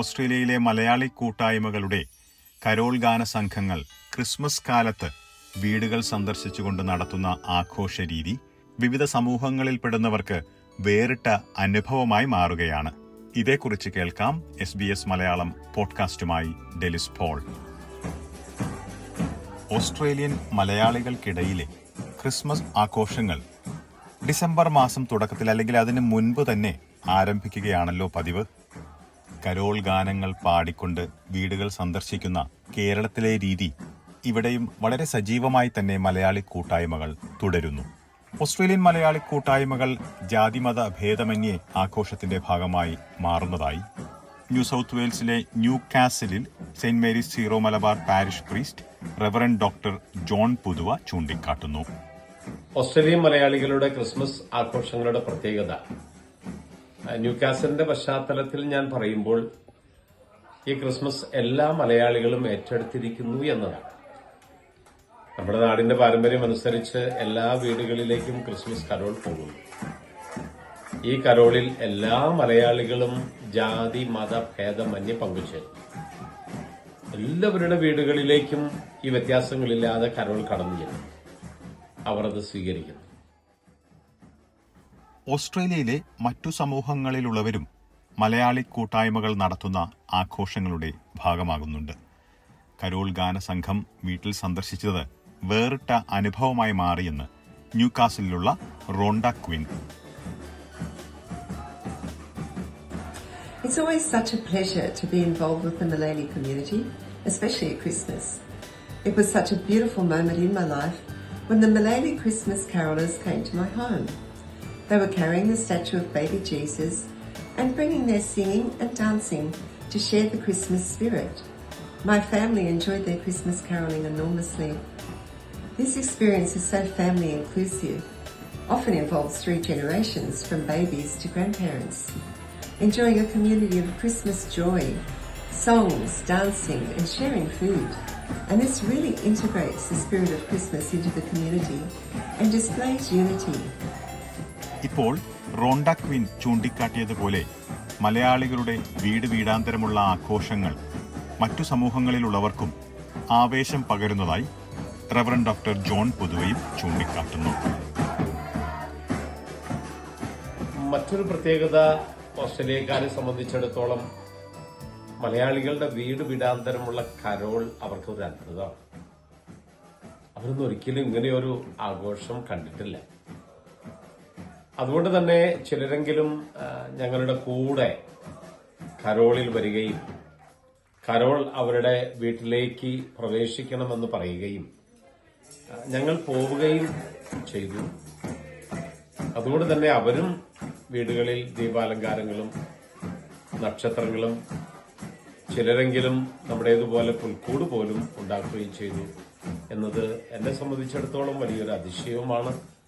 ഓസ്ട്രേലിയയിലെ മലയാളി കൂട്ടായ്മകളുടെ കരോൾ ഗാന സംഘങ്ങൾ ക്രിസ്മസ് കാലത്ത് വീടുകൾ സന്ദർശിച്ചുകൊണ്ട് നടത്തുന്ന ആഘോഷ രീതി വിവിധ സമൂഹങ്ങളിൽപ്പെടുന്നവർക്ക് വേറിട്ട അനുഭവമായി മാറുകയാണ്. ഇതേക്കുറിച്ച് കേൾക്കാം എസ് ബി എസ് മലയാളം പോഡ്കാസ്റ്റുമായി ഡെലിസ് പോൾ. ഓസ്ട്രേലിയൻ മലയാളികൾക്കിടയിലെ ക്രിസ്മസ് ആഘോഷങ്ങൾ ഡിസംബർ മാസം തുടക്കത്തിൽ അല്ലെങ്കിൽ അതിന് മുൻപ് തന്നെ ആരംഭിക്കുകയാണല്ലോ പതിവ്. കരോൾ ഗാനങ്ങൾ പാടിക്കൊണ്ട് വീടുകൾ സന്ദർശിക്കുന്ന കേരളത്തിലെ രീതി ഇവിടെയും വളരെ സജീവമായി തന്നെ മലയാളി കൂട്ടായ്മകൾ തുടരുന്നു. ഓസ്ട്രേലിയൻ മലയാളി കൂട്ടായ്മകൾ ജാതിമത ഭേദമന്യേ ആഘോഷത്തിന്റെ ഭാഗമായി മാറുന്നതായി. ന്യൂ സൗത്ത് വെയിൽസിലെ new കാസലിൽ Saint Mary's Syro Malabar parish priest reverend doctor John Puthuva ചൂണ്ടിക്കാട്ടുന്നു. ഓസ്ട്രേലിയൻ മലയാളികളുടെ ക്രിസ്മസ് ആഘോഷങ്ങളുടെ പ്രത്യേകത ന്യൂകാസലിന്റെ പശ്ചാത്തലത്തിൽ ഞാൻ പറയുമ്പോൾ ഈ ക്രിസ്മസ് എല്ലാ മലയാളികളും ഏറ്റെടുത്തിരിക്കുന്നു എന്നതാണ്. നമ്മുടെ നാടിന്റെ പാരമ്പര്യം അനുസരിച്ച് എല്ലാ വീടുകളിലേക്കും ക്രിസ്മസ് കരോൾ പോകുന്നു. ഈ കരോളിൽ എല്ലാ മലയാളികളും ജാതി മത ഭേദമന്യേ പങ്കുചേരും എല്ലാവരുടെ വീടുകളിലേക്കും ഈ വ്യത്യാസങ്ങളില്ലാതെ കരോൾ കടന്നു ചെല്ലും അവർ അത് സ്വീകരിക്കുന്നു. ഓസ്ട്രേലിയയിലെ മറ്റു സമൂഹങ്ങളിലുള്ളവരും മലയാളി കൂട്ടായ്മകൾ നടത്തുന്ന ആഘോഷങ്ങളുടെ ഭാഗമാകുന്നുണ്ട് കരോൾ ഗാനസംഘം വീട്ടിൽ സന്ദർശിച്ചത് വേറിട്ട അനുഭവമായി മാറിയെന്ന് ന്യൂകാസിലുള്ള Rhonda Quinn It's always such a pleasure to be involved with the Malayali community, especially at Christmas. It was such a beautiful moment in my life when the Malayali Christmas carolers came to my home. They were carrying the statue of baby Jesus and bringing their singing and dancing to share the Christmas spirit. My family enjoyed their Christmas caroling enormously. This experience is so family inclusive, often involves three generations from babies to grandparents enjoying a community of Christmas joy, songs, dancing, and sharing food. And this really integrates the spirit of Christmas into the community and displays unity. ഇപ്പോൾ Rhonda Quinn ചൂണ്ടിക്കാട്ടിയതുപോലെ മലയാളികളുടെ വീട് വീടാന്തരമുള്ള ആഘോഷങ്ങൾ മറ്റു സമൂഹങ്ങളിലുള്ളവർക്കും ആവേശം പകരുന്നതായി റവറൻ ഡോക്ടർ ജോൺ പൊതുവയും ചൂണ്ടിക്കാട്ടുന്നു. മറ്റൊരു പ്രത്യേകത ഓസ്ട്രേലിയക്കാരെ സംബന്ധിച്ചിടത്തോളം മലയാളികളുടെ വീട് വിടാന്തരമുള്ള കരോൾ അവർക്ക് ഒരു അത്ഭുതമാണ് അവരൊന്നും ഒരിക്കലും ഇങ്ങനെയൊരു ആഘോഷം കണ്ടിട്ടില്ല. അതുകൊണ്ട് തന്നെ ചിലരെങ്കിലും ഞങ്ങളുടെ കൂടെ കരോളിൽ വരികയും കരോൾ അവരുടെ വീട്ടിലേക്ക് പ്രവേശിക്കണമെന്ന് പറയുകയും ഞങ്ങൾ പോവുകയും ചെയ്തു. അതുകൊണ്ട് തന്നെ അവരും വീടുകളിൽ ദീപാലങ്കാരങ്ങളും നക്ഷത്രങ്ങളും ചിലരെങ്കിലും നമ്മുടേതുപോലെ പുൽക്കൂട് പോലും ഉണ്ടാക്കുകയും ചെയ്തു. എന്നത് എന്നെ സംബന്ധിച്ചിടത്തോളം വലിയൊരു അതിശയവുമാണ്.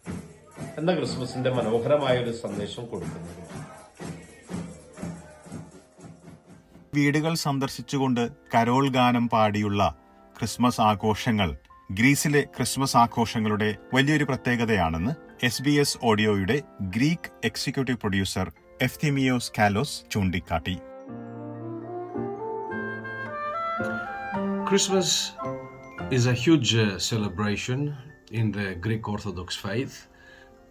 എന്ന ക്രിസ്മസിന്റെ മനോഹരമായ ഒരു സന്ദേശം കൊടുക്കുന്നത്. വീടുകൾ സന്ദർശിച്ചുകൊണ്ട് കരോൾ ഗാനം പാടിയുള്ള ക്രിസ്മസ് ആഘോഷങ്ങൾ ഗ്രീസിലെ ക്രിസ്മസ് ആഘോഷങ്ങളുടെ വലിയൊരു പ്രത്യേകതയാണെന്ന് S B S ഓഡിയോയുടെ Greek executive producer Efthymios Kalos ചൂണ്ടിക്കാട്ടി. Christmas is a huge uh, celebration in the Greek Orthodox faith,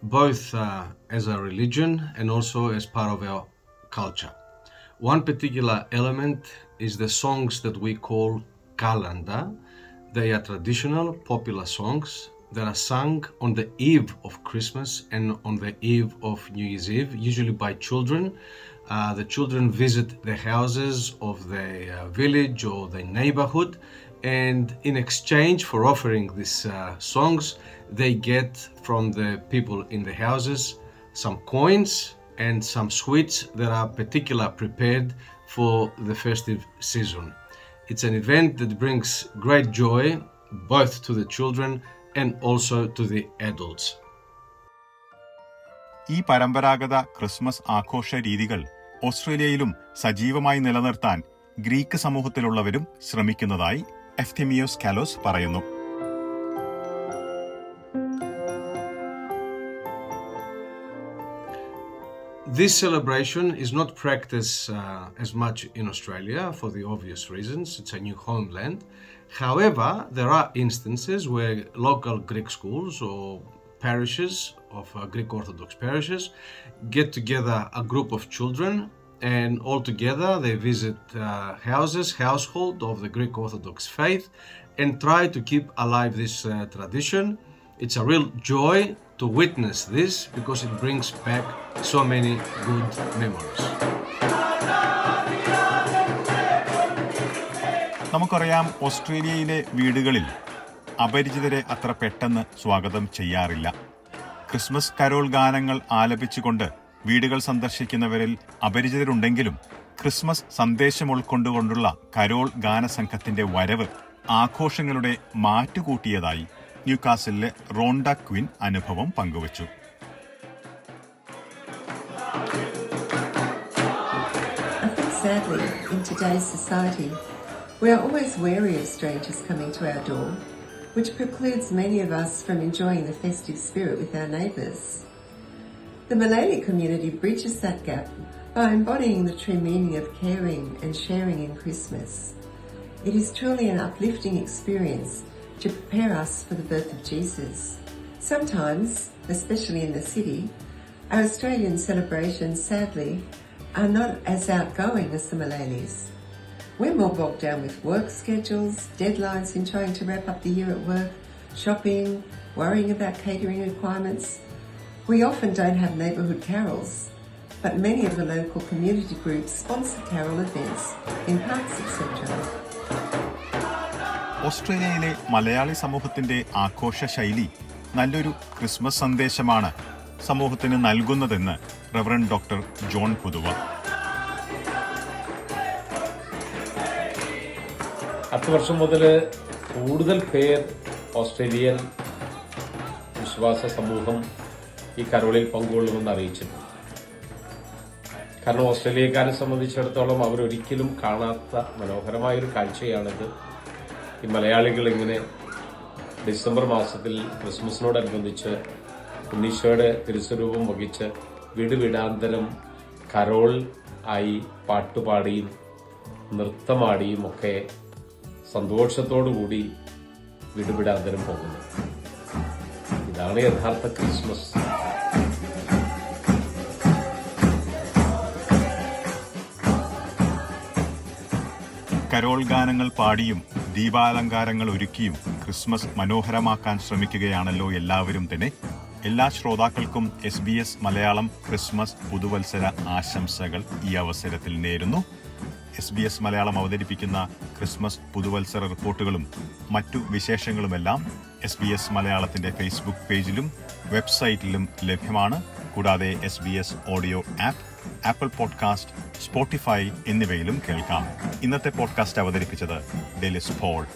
both uh, as a religion and also as part of our culture. One particular element is the songs that we call kalanda. They are traditional, popular songs that are sung on the eve of Christmas and on the eve of New Year's Eve, usually by children. Uh, the children visit the houses of the uh, village or the neighborhood, and in exchange for offering these uh, songs, they get from the people in the houses some coins and some sweets that are particular prepared for the festive season. It's an event that brings great joy both to the children and also to the adults. ഈ പരമ്പരാഗത Christmas ആഘോഷ രീതികൾ ഓസ്ട്രേലിയയിലും സജീവമായി നിലനിർത്താൻ Greek സമൂഹത്തിലുള്ളവരും ശ്രമിക്കുന്നതായി എഫ്തിമിയോസ് കാലോസ് പറയുന്നു This celebration is not practiced uh, as much in Australia for the obvious reasons. It's a new homeland. However, there are instances where local Greek schools or parishes of uh, Greek Orthodox parishes get together a group of children and altogether they visit uh, houses, household of the Greek Orthodox faith and try to keep alive this uh, tradition. It's a real joy to witness this because it brings back so many good memories. നമുക്കറിയാം ഓസ്ട്രേലിയയിലെ വീടുകളിൽ അപരിചിതരെ അത്ര പെട്ടെന്ന് സ്വാഗതം ചെയ്യാറില്ല Christmas Carol ഗാനങ്ങൾ ആലപിച്ചുകൊണ്ട് വീടുകൾ സന്ദർശിക്കുന്നവരിൽ അപരിചിതരുണ്ടെങ്കിലും Christmas സന്ദേശം ഉൾക്കൊണ്ടുകൊണ്ടുള്ള കരോൾ ഗാനസംഘത്തിന്റെ വരവ് ആഘോഷങ്ങളുടെ മാറ്റുകൂട്ടിയതായി ന്യൂകാസിലെ റോണ്ട ക്വിൻ അനുഭവം പങ്കുവച്ചു. The Malay community bridges that gap by embodying the true meaning of caring and sharing in Christmas. It is truly an uplifting experience to prepare us for the birth of Jesus. Sometimes, especially in the city, our Australian celebrations sadly are not as outgoing as the Malayalis. We're more bogged down with work schedules, deadlines in trying to wrap up the year at work, shopping, worrying about catering requirements. We often don't have neighbourhood carols, but many of the local community groups sponsor carol events in parks, etc. ഓസ്ട്രേലിയയിലെ മലയാളി സമൂഹത്തിന്റെ ആഘോഷ ശൈലി നല്ലൊരു Christmas സന്ദേശമാണ് സമൂഹത്തിന് നൽകുന്നതെന്ന് reverend doctor John Puthuva പത്ത് വർഷം മുതൽ കൂടുതൽ പേർ ഓസ്ട്രേലിയൻ വിശ്വാസ സമൂഹം ഈ കരോളിൽ പങ്കുകൊള്ളുമെന്ന് അറിയിച്ചിട്ടുണ്ട് കാരണം ഓസ്ട്രേലിയക്കാരെ സംബന്ധിച്ചിടത്തോളം അവരൊരിക്കലും കാണാത്ത മനോഹരമായൊരു കാഴ്ചയാണിത്. ഈ മലയാളികൾ ഇങ്ങനെ ഡിസംബർ മാസത്തിൽ ക്രിസ്മസിനോടനുബന്ധിച്ച് ഉണ്ണീശോയുടെ തിരുസ്വരൂപം വഹിച്ച് വീട് വീടാന്തരം കരോൾ ആയി പാട്ടുപാടിയും നൃത്തമാടിയും ഒക്കെ സന്തോഷത്തോടുകൂടി വിടുവിടാന്തരം പോകുന്നു. ഇതാണ് യഥാർത്ഥ ക്രിസ്മസ് കരോൾ ഗാനങ്ങൾ പാടിയും ദീപാലങ്കാരങ്ങൾ ഒരുക്കിയും ക്രിസ്മസ് മനോഹരമാക്കാൻ ശ്രമിക്കുകയാണല്ലോ എല്ലാവരും തന്നെ. എല്ലാ ശ്രോതാക്കൾക്കും S B S Malayalam Christmas പുതുവത്സര ആശംസകൾ ഈ അവസരത്തിൽ നേരുന്നു. എസ് ബി എസ് മലയാളം അവതരിപ്പിക്കുന്ന ക്രിസ്മസ് പുതുവത്സര റിപ്പോർട്ടുകളും മറ്റു വിശേഷങ്ങളുമെല്ലാം എസ് ബി എസ് മലയാളത്തിന്റെ ഫേസ്ബുക്ക് പേജിലും വെബ്സൈറ്റിലും ലഭ്യമാണ്. കൂടാതെ S B S audio app Apple podcast Spotify എന്നിവയിലും കേൾക്കാം. ഇന്നത്തെ പോഡ്കാസ്റ്റ് അവതരിപ്പിച്ചത് ഡെലിസ് പോൾ